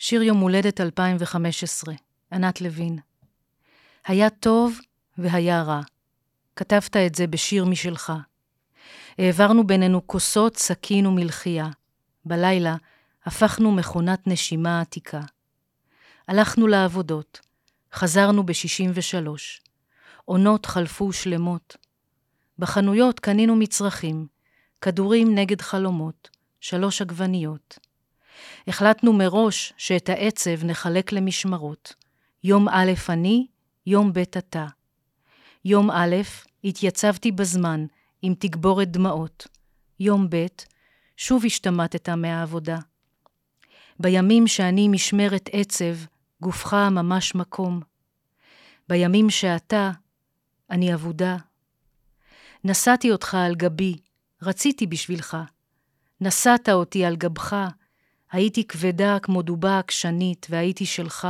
שיר יום הולדת 2015, ענת לוין. היה טוב והיה רע. כתבת את זה בשיר משלך. העברנו בינינו כוסות, סכין ומלחייה. בלילה הפכנו מכונת נשימה עתיקה. הלכנו לעבודות, חזרנו ב-63. עונות חלפו שלמות. בחנויות קנינו מצרכים, כדורים נגד חלומות, שלוש עגבניות. החלטנו מראש שאת העצב נחלק למשמרות. יום א' אני, יום ב' אתה. יום א', התייצבתי בזמן, עם תגבורת דמעות. יום ב', שוב השתמטת מהעבודה. בימים שאני משמרת עצב, גופך ממש מקום. בימים שאתה, אני אבודה. נשאתי אותך על גבי, רציתי בשבילך. נשאת אותי על גבך, הייתי כבדה כמו דובה עקשנית, והייתי שלך.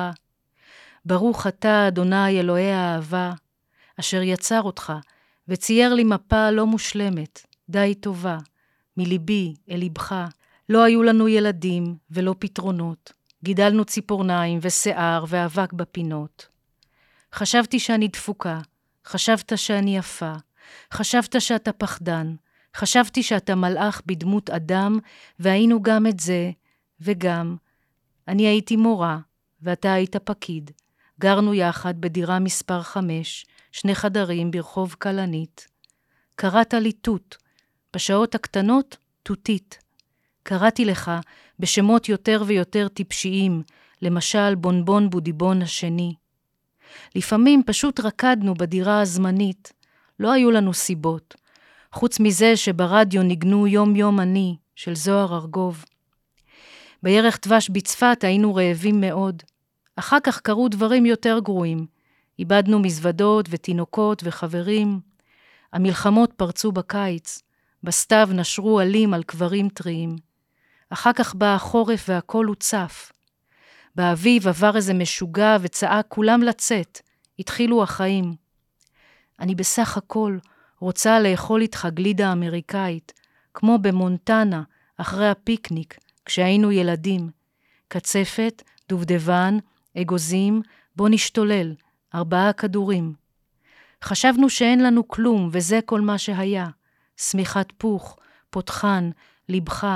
ברוך אתה, אדוני אלוהי האהבה, אשר יצר אותך, וצייר לי מפה לא מושלמת, די טובה, מליבי אל לבך. לא היו לנו ילדים ולא פתרונות, גידלנו ציפורניים ושיער ואבק בפינות. חשבתי שאני דפוקה, חשבת שאני יפה, חשבת שאתה פחדן, חשבתי שאתה מלאך בדמות אדם, והיינו גם את זה, וגם, אני הייתי מורה, ואתה היית פקיד. גרנו יחד בדירה מספר חמש, שני חדרים ברחוב כלנית. קראת לי תות, בשעות הקטנות, תותית. קראתי לך בשמות יותר ויותר טיפשיים, למשל בונבון בודיבון השני. לפעמים פשוט רקדנו בדירה הזמנית, לא היו לנו סיבות, חוץ מזה שברדיו ניגנו יום יום אני, של זוהר ארגוב. בירך דבש בצפת היינו רעבים מאוד. אחר כך קרו דברים יותר גרועים. איבדנו מזוודות ותינוקות וחברים. המלחמות פרצו בקיץ. בסתיו נשרו עלים על קברים טריים. אחר כך בא החורף והכל הוצף. באביב עבר איזה משוגע וצעק כולם לצאת. התחילו החיים. אני בסך הכל רוצה לאכול איתך גלידה אמריקאית, כמו במונטנה, אחרי הפיקניק, כשהיינו ילדים. קצפת, דובדבן, אגוזים, בוא נשתולל, ארבעה כדורים. חשבנו שאין לנו כלום, וזה כל מה שהיה. שמיכת פוך, פותחן, לבך,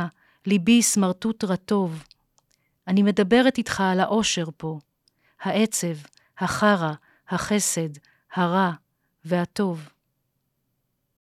ליבי סמרטוט רטוב. אני מדברת איתך על האושר פה, העצב, החרא, החסד, הרע והטוב.